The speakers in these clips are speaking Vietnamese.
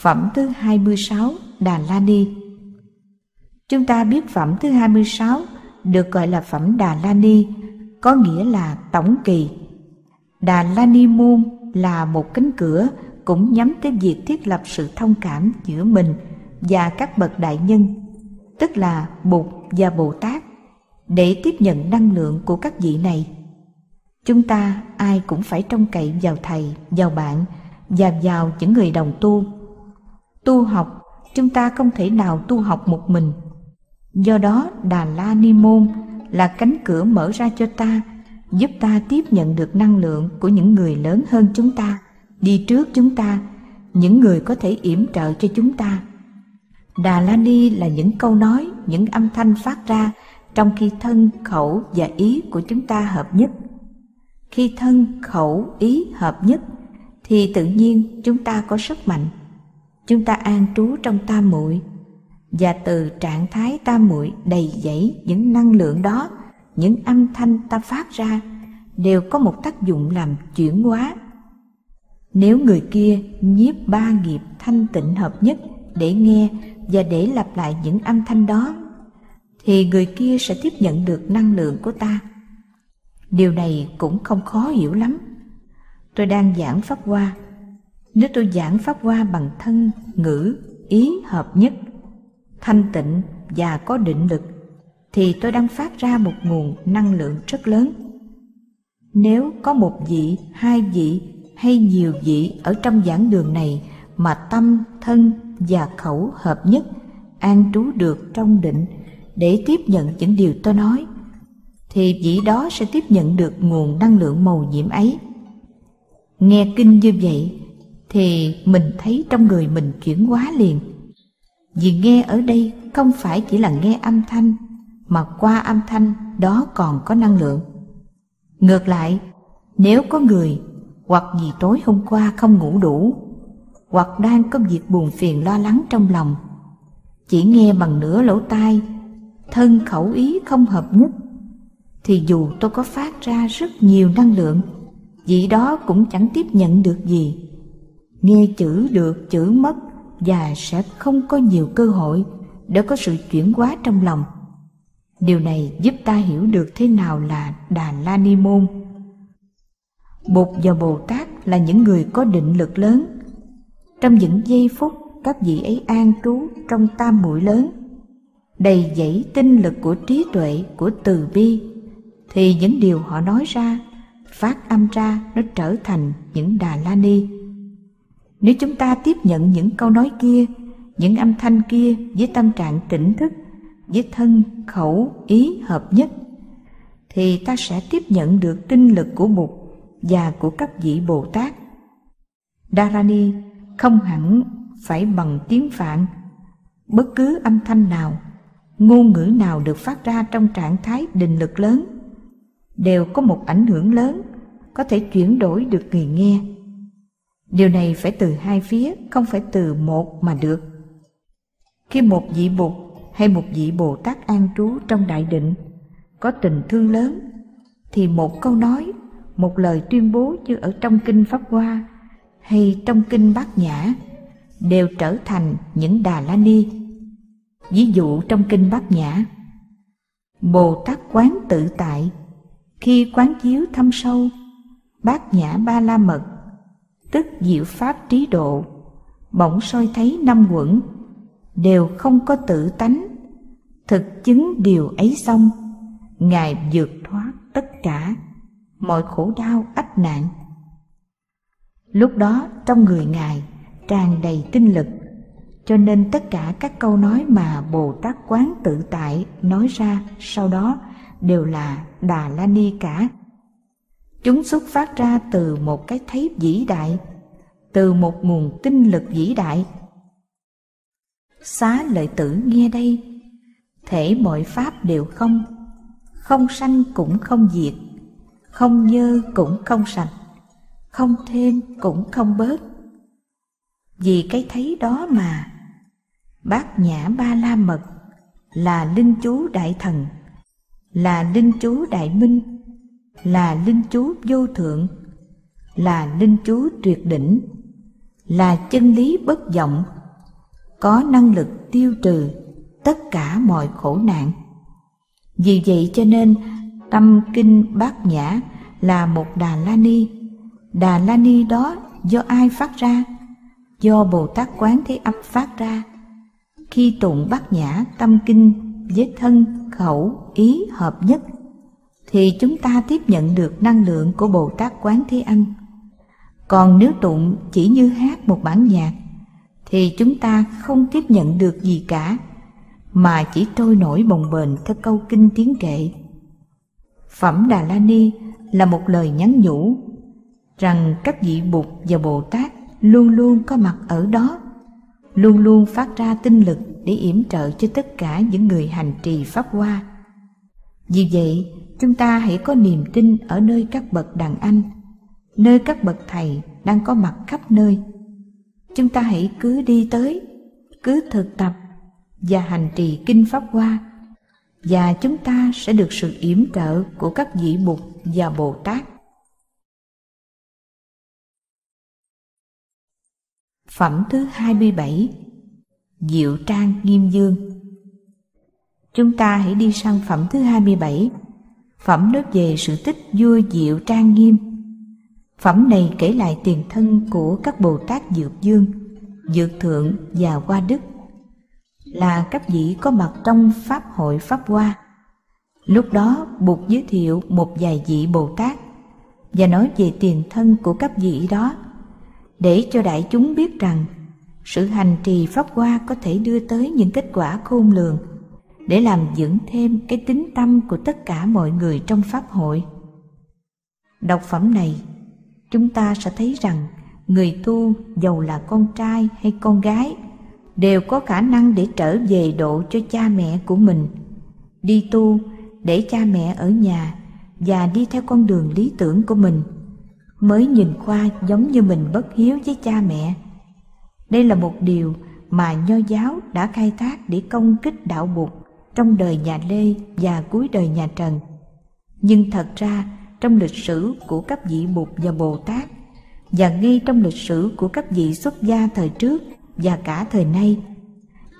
Phẩm thứ 26 Đà La Ni Chúng ta biết phẩm thứ 26 được gọi là phẩm Đà La Ni, có nghĩa là tổng kỳ. Đà La Ni Môn là một cánh cửa cũng nhắm tới việc thiết lập sự thông cảm giữa mình và các bậc đại nhân, tức là Bụt và Bồ Tát, để tiếp nhận năng lượng của các vị này. Chúng ta ai cũng phải trông cậy vào Thầy, vào bạn và vào những người đồng tu. Tu học, chúng ta không thể nào tu học một mình. Do đó Đà La Ni Môn là cánh cửa mở ra cho ta, giúp ta tiếp nhận được năng lượng của những người lớn hơn chúng ta, đi trước chúng ta, những người có thể yểm trợ cho chúng ta. Đà La Ni là những câu nói, những âm thanh phát ra trong khi thân, khẩu và ý của chúng ta hợp nhất. Khi thân, khẩu, ý hợp nhất thì tự nhiên chúng ta có sức mạnh. Chúng ta an trú trong tam muội và từ trạng thái tam muội đầy dẫy những năng lượng đó, những âm thanh ta phát ra đều có một tác dụng làm chuyển hóa. Nếu người kia nhiếp ba nghiệp thanh tịnh hợp nhất để nghe và để lặp lại những âm thanh đó, thì người kia sẽ tiếp nhận được năng lượng của ta. Điều này cũng không khó hiểu lắm. Tôi đang giảng pháp hoa. Nếu tôi giảng pháp hoa bằng thân, ngữ, ý hợp nhất, thanh tịnh và có định lực, thì tôi đang phát ra một nguồn năng lượng rất lớn. Nếu có một vị, hai vị hay nhiều vị ở trong giảng đường này mà tâm, thân và khẩu hợp nhất, an trú được trong định để tiếp nhận những điều tôi nói thì vị đó sẽ tiếp nhận được nguồn năng lượng màu nhiệm ấy. Nghe kinh như vậy thì mình thấy trong người mình chuyển hóa liền. Vì nghe ở đây không phải chỉ là nghe âm thanh mà qua âm thanh đó còn có năng lượng. Ngược lại, nếu có người hoặc vì tối hôm qua không ngủ đủ hoặc đang có việc buồn phiền lo lắng trong lòng chỉ nghe bằng nửa lỗ tai thân khẩu ý không hợp nhất thì dù tôi có phát ra rất nhiều năng lượng vị đó cũng chẳng tiếp nhận được gì nghe chữ được chữ mất và sẽ không có nhiều cơ hội để có sự chuyển hóa trong lòng. Điều này giúp ta hiểu được thế nào là đà la ni môn. Bụt và bồ tát là những người có định lực lớn. Trong những giây phút các vị ấy an trú trong tam muội lớn, đầy dẫy tinh lực của trí tuệ của từ bi thì những điều họ nói ra, phát âm ra nó trở thành những đà la ni nếu chúng ta tiếp nhận những câu nói kia, những âm thanh kia với tâm trạng tỉnh thức, với thân, khẩu, ý hợp nhất, thì ta sẽ tiếp nhận được tinh lực của bụt và của các vị bồ tát Dharani không hẳn phải bằng tiếng phạn. Bất cứ âm thanh nào, ngôn ngữ nào được phát ra trong trạng thái định lực lớn, đều có một ảnh hưởng lớn, có thể chuyển đổi được người nghe điều này phải từ hai phía, không phải từ một mà được. Khi một vị bụt hay một vị bồ tát an trú trong đại định có tình thương lớn, thì một câu nói, một lời tuyên bố như ở trong kinh pháp hoa hay trong kinh bát nhã đều trở thành những đà la ni. Ví dụ trong kinh bát nhã, bồ tát quán tự tại, khi quán chiếu thâm sâu, bát nhã ba la mật tức diệu pháp trí độ. Bỗng soi thấy năm quẩn, đều không có tự tánh. Thực chứng điều ấy xong, ngài vượt thoát tất cả, mọi khổ đau, ách nạn. Lúc đó, trong người ngài tràn đầy tinh lực, cho nên tất cả các câu nói mà bồ tát quán tự tại nói ra sau đó đều là đà la ni cả chúng xuất phát ra từ một cái thấy vĩ đại, từ một nguồn tinh lực vĩ đại. Xá lợi tử nghe đây, thể mọi pháp đều không không sanh cũng không diệt, không nhơ cũng không sạch, không thêm cũng không bớt. Vì cái thấy đó mà, bát nhã ba la mật là linh chú đại thần, là linh chú đại minh là linh chú vô thượng, là linh chú tuyệt đỉnh, là chân lý bất vọng, có năng lực tiêu trừ tất cả mọi khổ nạn. Vì vậy cho nên tâm kinh bát nhã là một đà la ni. Đà la ni đó do ai phát ra? Do bồ tát quán thế âm phát ra. Khi tụng bát nhã, tâm kinh với thân, khẩu, ý hợp nhất thì chúng ta tiếp nhận được năng lượng của bồ tát quán thế âm. Còn nếu tụng chỉ như hát một bản nhạc, thì chúng ta không tiếp nhận được gì cả, mà chỉ trôi nổi bồng bềnh theo câu kinh tiếng kệ. Phẩm đà la ni là một lời nhắn nhủ rằng các vị bụt và bồ tát luôn luôn có mặt ở đó, luôn luôn phát ra tinh lực để yểm trợ cho tất cả những người hành trì pháp hoa vì vậy, chúng ta hãy có niềm tin ở nơi các bậc đàn anh, nơi các bậc thầy đang có mặt khắp nơi chúng ta hãy cứ đi tới, cứ thực tập và hành trì kinh pháp hoa, và chúng ta sẽ được sự yểm trợ của các vị Bụt và Bồ Tát. Phẩm thứ 27 Diệu Trang Nghiêm Dương Chúng ta hãy đi sang phẩm thứ 27 Phẩm nói về sự tích vua Diệu Trang Nghiêm. Phẩm này kể lại tiền thân của các Bồ Tát Dược Dương, Dược Thượng và Hoa Đức. Là các vị có mặt trong Pháp hội Pháp Hoa. Lúc đó Bụt giới thiệu một vài vị Bồ Tát và nói về tiền thân của các vị đó để cho đại chúng biết rằng sự hành trì Pháp Hoa có thể đưa tới những kết quả khôn lường để làm dưỡng thêm cái tính tâm của tất cả mọi người trong Pháp hội. Đọc phẩm này, chúng ta sẽ thấy rằng người tu giàu là con trai hay con gái đều có khả năng để trở về độ cho cha mẹ của mình. Đi tu để cha mẹ ở nhà và đi theo con đường lý tưởng của mình mới nhìn qua giống như mình bất hiếu với cha mẹ. Đây là một điều mà nho giáo đã khai thác để công kích đạo bụt trong đời nhà lê và cuối đời nhà trần. Nhưng thật ra, trong lịch sử của các vị bụt và bồ tát, và ngay trong lịch sử của các vị xuất gia thời trước và cả thời nay,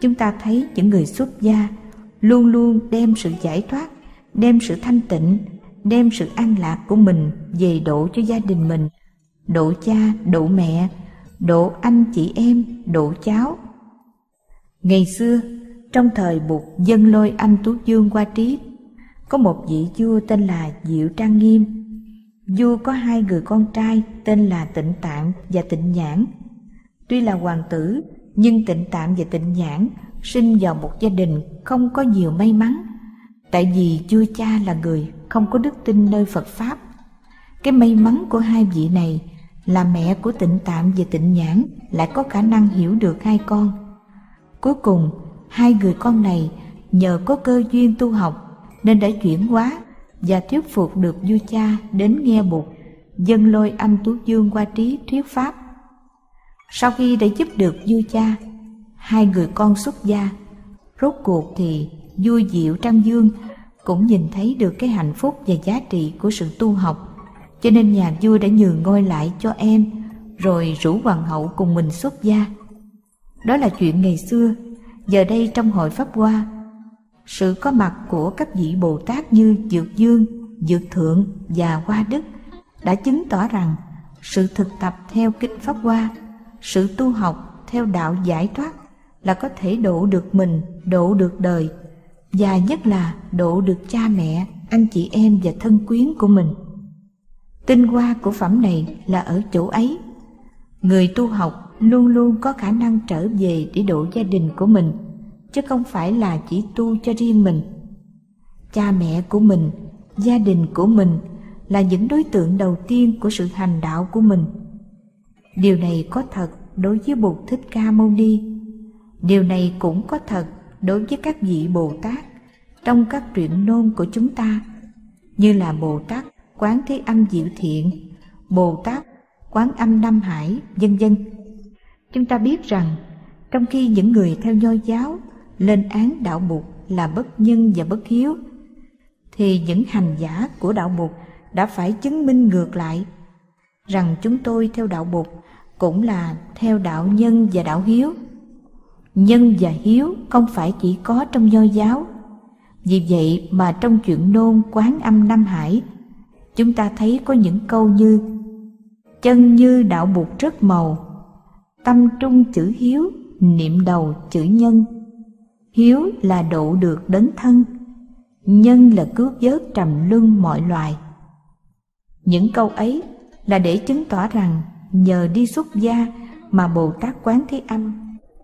chúng ta thấy những người xuất gia luôn luôn đem sự giải thoát, đem sự thanh tịnh, đem sự an lạc của mình về độ cho gia đình mình, độ cha, độ mẹ, độ anh chị em, độ cháu. Ngày xưa trong thời buộc dân lôi anh tú dương qua triết có một vị vua tên là diệu trang nghiêm. Vua có hai người con trai, tên là tịnh tạng và tịnh nhãn. Tuy là hoàng tử, nhưng tịnh tạm và tịnh nhãn sinh vào một gia đình không có nhiều may mắn. Tại vì vua cha là người không có đức tin nơi phật pháp. Cái may mắn của hai vị này là mẹ của tịnh tạm và tịnh nhãn lại có khả năng hiểu được hai con. Cuối cùng hai người con này nhờ có cơ duyên tu học nên đã chuyển hóa và thuyết phục được vua cha đến nghe bụt dân lôi anh tú dương qua trí thuyết pháp sau khi đã giúp được vua cha, hai người con xuất gia, rốt cuộc thì vua Diệu Trang Dương cũng nhìn thấy được cái hạnh phúc và giá trị của sự tu học. Cho nên nhà vua đã nhường ngôi lại cho em, rồi rủ hoàng hậu cùng mình xuất gia. Đó là chuyện ngày xưa, giờ đây trong hội Pháp Hoa, sự có mặt của các vị Bồ Tát như Dược Dương, Dược Thượng và Hoa Đức đã chứng tỏ rằng sự thực tập theo Kinh Pháp Hoa sự tu học theo đạo giải thoát là có thể độ được mình, độ được đời và nhất là độ được cha mẹ, anh chị em và thân quyến của mình. Tinh hoa của phẩm này là ở chỗ ấy. Người tu học luôn luôn có khả năng trở về để độ gia đình của mình, chứ không phải là chỉ tu cho riêng mình. Cha mẹ của mình, gia đình của mình là những đối tượng đầu tiên của sự hành đạo của mình Điều này có thật đối với Bụt Thích Ca Mâu Ni. Điều này cũng có thật đối với các vị Bồ Tát trong các truyện nôn của chúng ta, như là Bồ Tát Quán Thế Âm Diệu Thiện, Bồ Tát Quán Âm Nam Hải, vân vân. Chúng ta biết rằng, trong khi những người theo nho giáo lên án đạo Bụt là bất nhân và bất hiếu, thì những hành giả của đạo Bụt đã phải chứng minh ngược lại rằng chúng tôi theo đạo Bụt cũng là theo đạo nhân và đạo hiếu. Nhân và hiếu không phải chỉ có trong nho giáo. Vì vậy mà trong chuyện nôn quán âm Nam Hải, chúng ta thấy có những câu như Chân như đạo bụt rất màu, tâm trung chữ hiếu, niệm đầu chữ nhân. Hiếu là độ được đến thân, nhân là cứu vớt trầm luân mọi loài. Những câu ấy là để chứng tỏ rằng nhờ đi xuất gia mà Bồ Tát Quán Thế Âm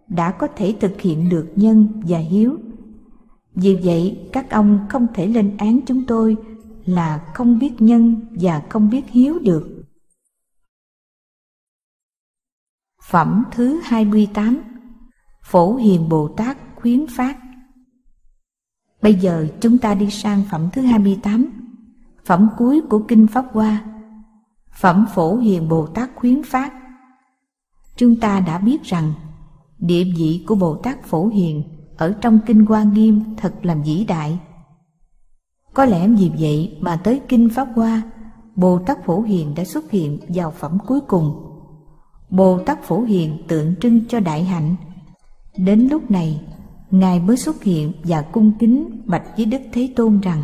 đã có thể thực hiện được nhân và hiếu. Vì vậy, các ông không thể lên án chúng tôi là không biết nhân và không biết hiếu được. Phẩm thứ 28 Phổ Hiền Bồ Tát khuyến phát. Bây giờ chúng ta đi sang phẩm thứ 28 Phẩm cuối của Kinh Pháp Hoa. Phẩm Phổ Hiền Bồ Tát khuyến phát. Chúng ta đã biết rằng, Địa vị của Bồ Tát Phổ Hiền Ở trong Kinh Hoa Nghiêm thật làm vĩ đại. Có lẽ vì vậy mà tới Kinh Pháp Hoa, Bồ Tát Phổ Hiền đã xuất hiện vào phẩm cuối cùng. Bồ Tát Phổ Hiền tượng trưng cho đại hạnh Đến lúc này Ngài mới xuất hiện và cung kính bạch với Đức Thế Tôn rằng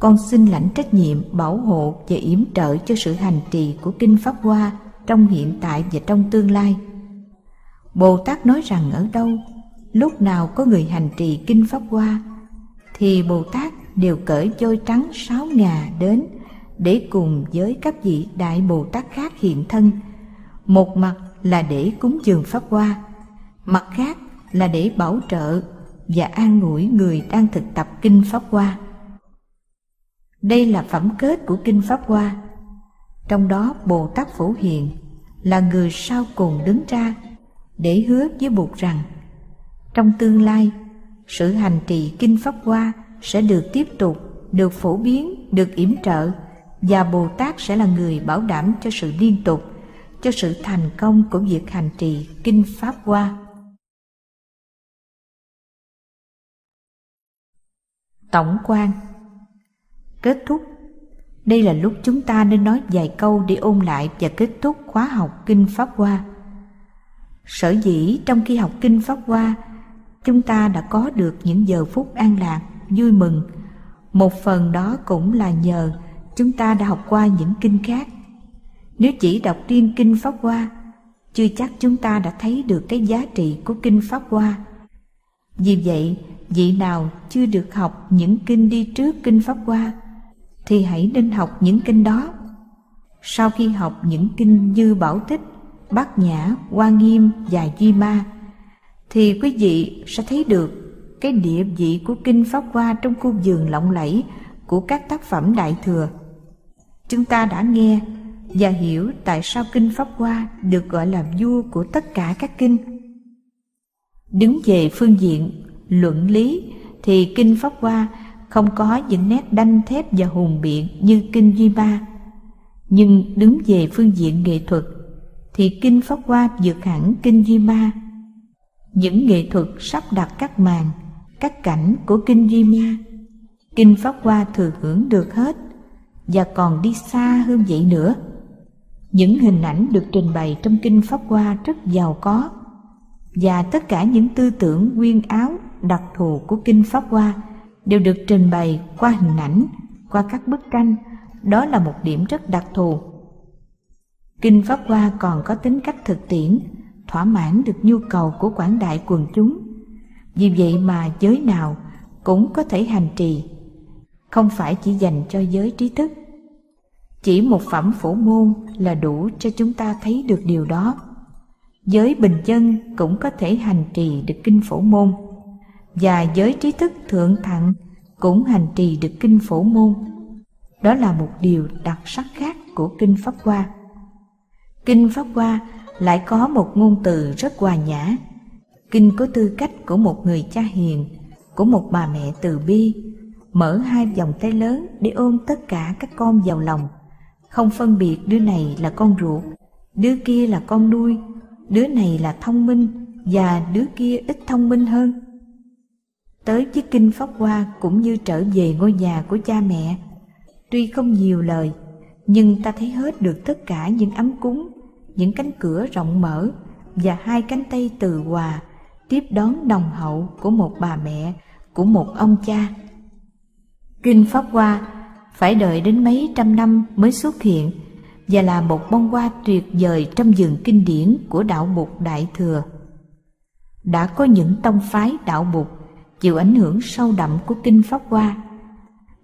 Con xin lãnh trách nhiệm bảo hộ và yểm trợ cho sự hành trì của Kinh Pháp Hoa trong hiện tại và trong tương lai. Bồ Tát nói rằng ở đâu, lúc nào có người hành trì Kinh Pháp Hoa, thì Bồ Tát đều cởi voi trắng sáu ngà đến để cùng với các vị Đại Bồ Tát khác hiện thân. Một mặt là để cúng dường Pháp Hoa, mặt khác là để bảo trợ và an ủi người đang thực tập Kinh Pháp Hoa. Đây là phẩm kết của Kinh Pháp Hoa. Trong đó Bồ Tát Phổ Hiền là người sau cùng đứng ra để hứa với Bụt rằng trong tương lai sự hành trì Kinh Pháp Hoa sẽ được tiếp tục, được phổ biến, được yểm trợ và Bồ Tát sẽ là người bảo đảm cho sự liên tục, cho sự thành công của việc hành trì Kinh Pháp Hoa. Tổng quan Kết thúc Đây là lúc chúng ta nên nói vài câu để ôn lại và kết thúc khóa học Kinh Pháp Hoa. Sở dĩ trong khi học Kinh Pháp Hoa, chúng ta đã có được những giờ phút an lạc, vui mừng. Một phần đó cũng là nhờ chúng ta đã học qua những kinh khác. Nếu chỉ đọc riêng Kinh Pháp Hoa, chưa chắc chúng ta đã thấy được cái giá trị của Kinh Pháp Hoa. Vì vậy, vị nào chưa được học những kinh đi trước kinh Pháp Hoa thì hãy nên học những kinh đó. Sau khi học những kinh như Bảo Tích, Bát Nhã, Hoa Nghiêm và Duy Ma thì quý vị sẽ thấy được cái địa vị của kinh Pháp Hoa trong khu vườn lộng lẫy của các tác phẩm Đại Thừa. Chúng ta đã nghe và hiểu tại sao kinh Pháp Hoa được gọi là vua của tất cả các kinh. Đứng về phương diện luận lý thì kinh Pháp Hoa không có những nét đanh thép và hùng biện như kinh Duy ba. Nhưng đứng về phương diện nghệ thuật thì kinh Pháp Hoa vượt hẳn kinh Duy Ma. Những nghệ thuật sắp đặt các màn, các cảnh của kinh Duy Ma, kinh Pháp Hoa thừa hưởng được hết và còn đi xa hơn vậy nữa. Những hình ảnh được trình bày trong kinh Pháp Hoa rất giàu có và tất cả những tư tưởng nguyên áo đặc thù của Kinh Pháp Hoa đều được trình bày qua hình ảnh, qua các bức tranh, đó là một điểm rất đặc thù. Kinh Pháp Hoa còn có tính cách thực tiễn, thỏa mãn được nhu cầu của quảng đại quần chúng. Vì vậy mà giới nào cũng có thể hành trì, không phải chỉ dành cho giới trí thức. Chỉ một phẩm phổ môn là đủ cho chúng ta thấy được điều đó. Giới bình dân cũng có thể hành trì được kinh phổ môn và giới trí thức thượng thặng cũng hành trì được kinh phổ môn. Đó là một điều đặc sắc khác của kinh Pháp Hoa. Kinh Pháp Hoa lại có một ngôn từ rất hòa nhã. Kinh có tư cách của một người cha hiền, của một bà mẹ từ bi, mở hai vòng tay lớn để ôm tất cả các con vào lòng, không phân biệt đứa này là con ruột, đứa kia là con nuôi, đứa này là thông minh và đứa kia ít thông minh hơn tới chiếc kinh Pháp Hoa cũng như trở về ngôi nhà của cha mẹ. Tuy không nhiều lời, nhưng ta thấy hết được tất cả những ấm cúng những cánh cửa rộng mở và hai cánh tay từ hòa tiếp đón đồng hậu của một bà mẹ, của một ông cha. Kinh Pháp Hoa phải đợi đến mấy trăm năm mới xuất hiện và là một bông hoa tuyệt vời trong vườn kinh điển của đạo Bụt Đại Thừa. Đã có những tông phái đạo Bụt chịu ảnh hưởng sâu đậm của Kinh Pháp Hoa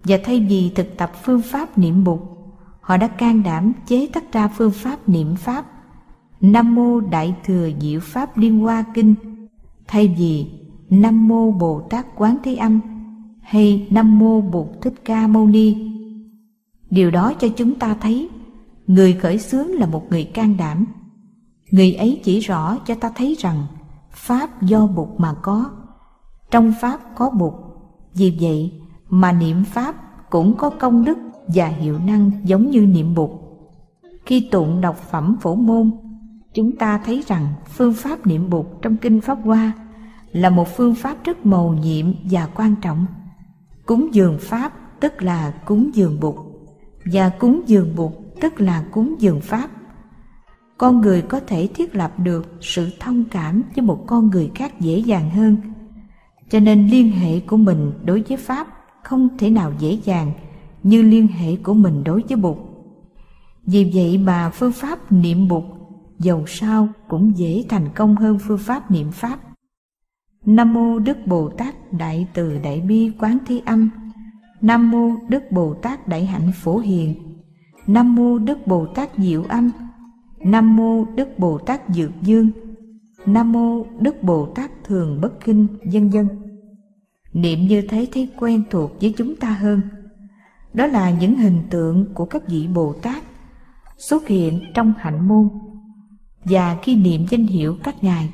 và thay vì thực tập phương pháp niệm Bụt, họ đã can đảm chế tác ra phương pháp niệm Pháp Nam Mô Đại Thừa Diệu Pháp Liên Hoa Kinh thay vì Nam Mô Bồ Tát Quán Thế Âm hay Nam Mô Bụt Thích Ca Mâu Ni. Điều đó cho chúng ta thấy người khởi xướng là một người can đảm. Người ấy chỉ rõ cho ta thấy rằng Pháp do Bụt mà có. Trong Pháp có Bụt. Vì vậy mà niệm Pháp cũng có công đức và hiệu năng giống như niệm Bụt. Khi tụng đọc phẩm phổ môn chúng ta thấy rằng phương pháp niệm Bụt trong Kinh Pháp Hoa là một phương pháp rất mầu nhiệm và quan trọng. Cúng dường Pháp tức là cúng dường Bụt, và cúng dường Bụt tức là cúng dường Pháp. Con người có thể thiết lập được sự thông cảm với một con người khác dễ dàng hơn, cho nên liên hệ của mình đối với Pháp không thể nào dễ dàng như liên hệ của mình đối với Bụt. Vì vậy mà phương pháp niệm Bụt dầu sao cũng dễ thành công hơn phương pháp niệm pháp. Nam mô Đức Bồ Tát Đại Từ Đại Bi Quán Thế Âm. Nam mô Đức Bồ Tát Đại Hạnh Phổ Hiền. Nam mô Đức Bồ Tát Diệu Âm. Nam mô Đức Bồ Tát Dược Dương. Nam mô Đức Bồ Tát Thường Bất Kinh, vân vân. Niệm như thế thấy quen thuộc với chúng ta hơn. Đó là những hình tượng của các vị Bồ Tát xuất hiện trong hạnh môn và khi niệm danh hiệu các ngài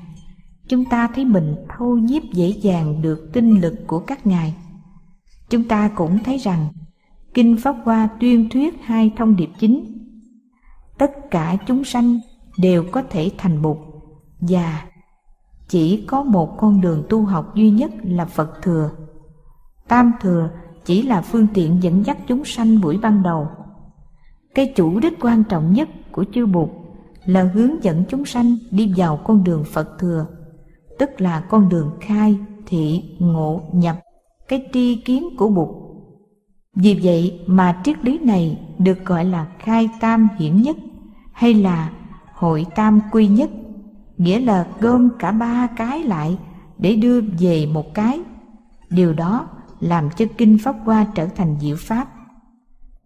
chúng ta thấy mình thâu nhiếp dễ dàng được tinh lực của các ngài chúng ta cũng thấy rằng kinh pháp hoa tuyên thuyết hai thông điệp chính. Tất cả chúng sanh đều có thể thành bụt và chỉ có một con đường tu học duy nhất là phật thừa. Tam thừa chỉ là phương tiện dẫn dắt chúng sanh buổi ban đầu. Cái chủ đích quan trọng nhất của chư bụt là hướng dẫn chúng sanh đi vào con đường Phật thừa, tức là con đường khai, thị, ngộ, nhập, cái tri kiến của Bụt. Vì vậy mà triết lý này được gọi là khai tam hiển nhất hay là hội tam quy nhất, nghĩa là gom cả ba cái lại để đưa về một cái. Điều đó làm cho Kinh Pháp Hoa trở thành diệu Pháp.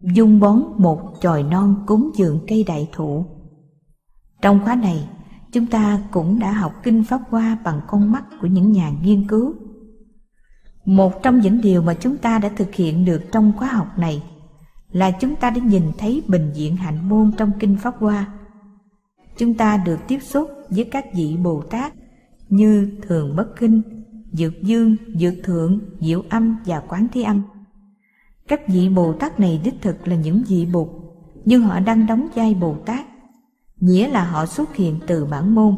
Dung bón một chòi non cúng dường cây đại thụ trong khóa này, chúng ta cũng đã học Kinh Pháp Hoa bằng con mắt của những nhà nghiên cứu. Một trong những điều mà chúng ta đã thực hiện được trong khóa học này là chúng ta đã nhìn thấy bình diện hạnh môn trong Kinh Pháp Hoa. Chúng ta được tiếp xúc với các vị Bồ Tát như Thường Bất Kinh, Dược Dương, Dược Thượng, Diệu Âm và Quán Thế Âm. Các vị Bồ Tát này đích thực là những vị Bụt, nhưng họ đang đóng vai Bồ Tát nghĩa là họ xuất hiện từ bản môn,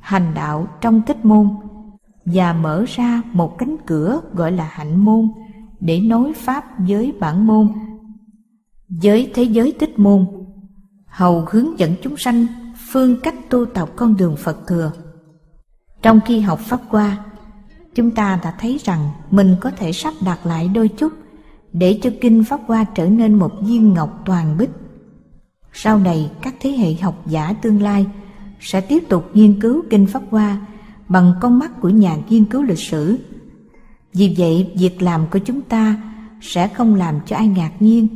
hành đạo trong tích môn và mở ra một cánh cửa gọi là hạnh môn để nối pháp với bản môn với thế giới tích môn hầu hướng dẫn chúng sanh phương cách tu tập con đường Phật thừa. Trong khi học Pháp qua, chúng ta đã thấy rằng mình có thể sắp đặt lại đôi chút để cho Kinh Pháp Hoa trở nên một viên ngọc toàn bích sau này các thế hệ học giả tương lai sẽ tiếp tục nghiên cứu Kinh Pháp Hoa bằng con mắt của nhà nghiên cứu lịch sử. Vì vậy, việc làm của chúng ta sẽ không làm cho ai ngạc nhiên,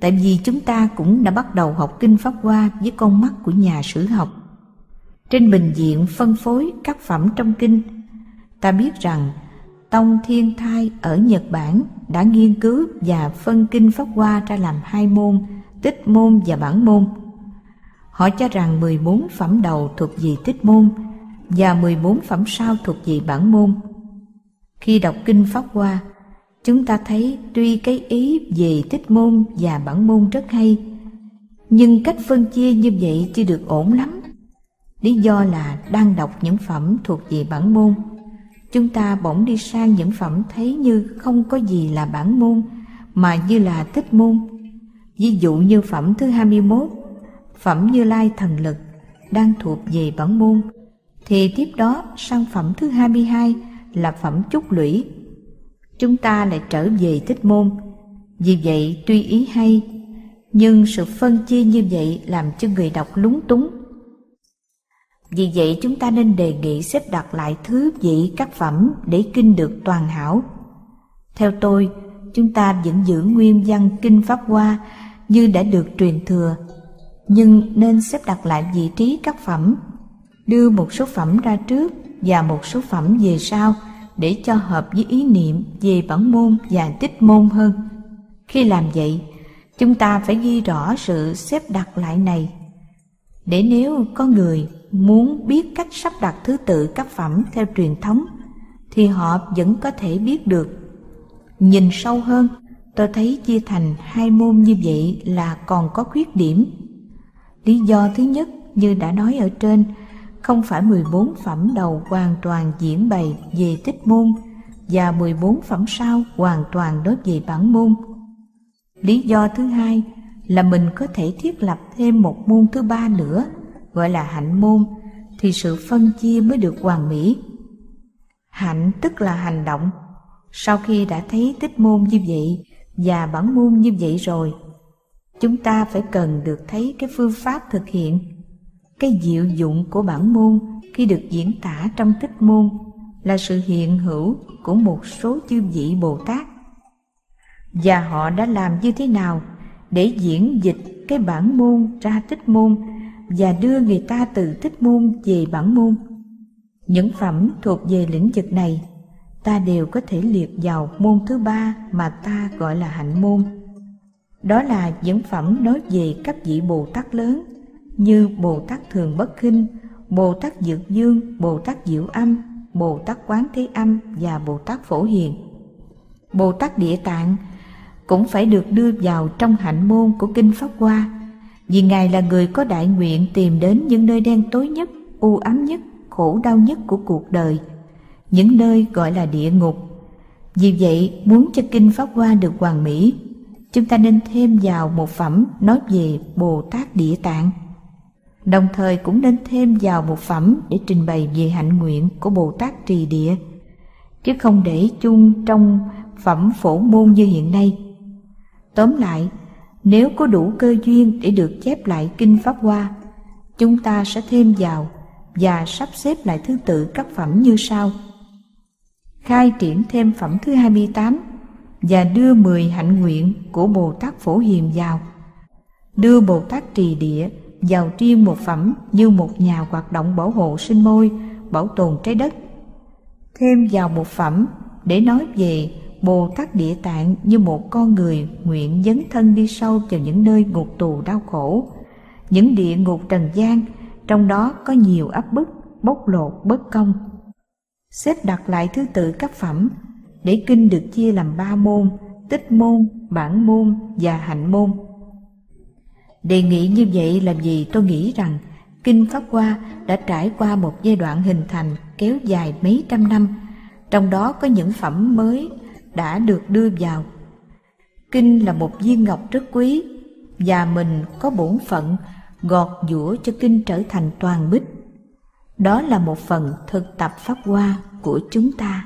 tại vì chúng ta cũng đã bắt đầu học Kinh Pháp Hoa với con mắt của nhà sử học. Trên bình diện phân phối các phẩm trong kinh, ta biết rằng Tông Thiên Thai ở Nhật Bản đã nghiên cứu và phân Kinh Pháp Hoa ra làm hai môn – tích môn và bản môn. Họ cho rằng 14 phẩm đầu thuộc về tích môn và 14 phẩm sao thuộc về bản môn. Khi đọc Kinh Pháp Hoa, chúng ta thấy tuy cái ý về tích môn và bản môn rất hay, nhưng cách phân chia như vậy chưa được ổn lắm. Lý do là đang đọc những phẩm thuộc về bản môn, chúng ta bỗng đi sang những phẩm thấy như không có gì là bản môn, mà như là tích môn Ví dụ như phẩm thứ 21, phẩm Như Lai Thần Lực, đang thuộc về bản môn, thì tiếp đó sang phẩm thứ 22 là phẩm chúc lũy. Chúng ta lại trở về tích môn. Vì vậy tuy ý hay, nhưng sự phân chia như vậy làm cho người đọc lúng túng. Vì vậy chúng ta nên đề nghị xếp đặt lại thứ vị các phẩm để kinh được toàn hảo. Theo tôi, chúng ta vẫn giữ nguyên văn kinh Pháp Hoa như đã được truyền thừa, nhưng nên xếp đặt lại vị trí các phẩm, đưa một số phẩm ra trước và một số phẩm về sau để cho hợp với ý niệm về bản môn và tích môn hơn. Khi làm vậy, chúng ta phải ghi rõ sự xếp đặt lại này. Để nếu có người muốn biết cách sắp đặt thứ tự các phẩm theo truyền thống thì họ vẫn có thể biết được. Nhìn sâu hơn tôi thấy chia thành hai môn như vậy là còn có khuyết điểm. Lý do thứ nhất như đã nói ở trên không phải 14 phẩm đầu hoàn toàn diễn bày về tích môn và 14 phẩm sau hoàn toàn đối về bản môn. Lý do thứ hai là mình có thể thiết lập thêm một môn thứ ba nữa, gọi là hạnh môn, thì sự phân chia mới được hoàn mỹ. Hạnh tức là hành động. Sau khi đã thấy tích môn như vậy và bản môn như vậy rồi, chúng ta phải cần được thấy cái phương pháp thực hiện cái diệu dụng của bản môn khi được diễn tả trong tích môn là sự hiện hữu của một số chư vị Bồ Tát. Và họ đã làm như thế nào để diễn dịch cái bản môn ra tích môn và đưa người ta từ tích môn về bản môn. Những phẩm thuộc về lĩnh vực này, ta đều có thể liệt vào môn thứ ba mà ta gọi là hạnh môn. Đó là những phẩm nói về các vị Bồ Tát lớn như Bồ Tát Thường Bất Khinh, Bồ Tát Dược Dương, Bồ Tát Diệu Âm, Bồ Tát Quán Thế Âm và Bồ Tát Phổ Hiền. Bồ Tát Địa Tạng cũng phải được đưa vào trong hạnh môn của Kinh Pháp Hoa, vì Ngài là người có đại nguyện tìm đến những nơi đen tối nhất, u ám nhất, khổ đau nhất của cuộc đời, những nơi gọi là địa ngục. Vì vậy, muốn cho Kinh Pháp Hoa được hoàn mỹ, chúng ta nên thêm vào một phẩm nói về Bồ Tát Địa Tạng đồng thời cũng nên thêm vào một phẩm để trình bày về hạnh nguyện của Bồ Tát Trì Địa, chứ không để chung trong phẩm phổ môn như hiện nay. Tóm lại, nếu có đủ cơ duyên để được chép lại Kinh Pháp Hoa, chúng ta sẽ thêm vào và sắp xếp lại thứ tự các phẩm như sau. Khai triển thêm phẩm thứ 28 và đưa 10 hạnh nguyện của Bồ Tát Phổ Hiền vào. Đưa Bồ Tát Trì Địa giàu riêng một phẩm như một nhà hoạt động bảo hộ sinh môi, bảo tồn trái đất. Thêm vào một phẩm để nói về Bồ Tát Địa Tạng như một con người nguyện dấn thân đi sâu vào những nơi ngục tù đau khổ, những địa ngục trần gian, trong đó có nhiều áp bức, bóc lột, bất công. Xếp đặt lại thứ tự các phẩm để kinh được chia làm ba môn, tích môn, bản môn và hạnh môn. Đề nghị như vậy làm gì tôi nghĩ rằng Kinh Pháp Hoa đã trải qua một giai đoạn hình thành kéo dài mấy trăm năm, trong đó có những phẩm mới đã được đưa vào. Kinh là một viên ngọc rất quý, và mình có bổn phận gọt giũa cho kinh trở thành toàn bích. Đó là một phần thực tập Pháp Hoa của chúng ta.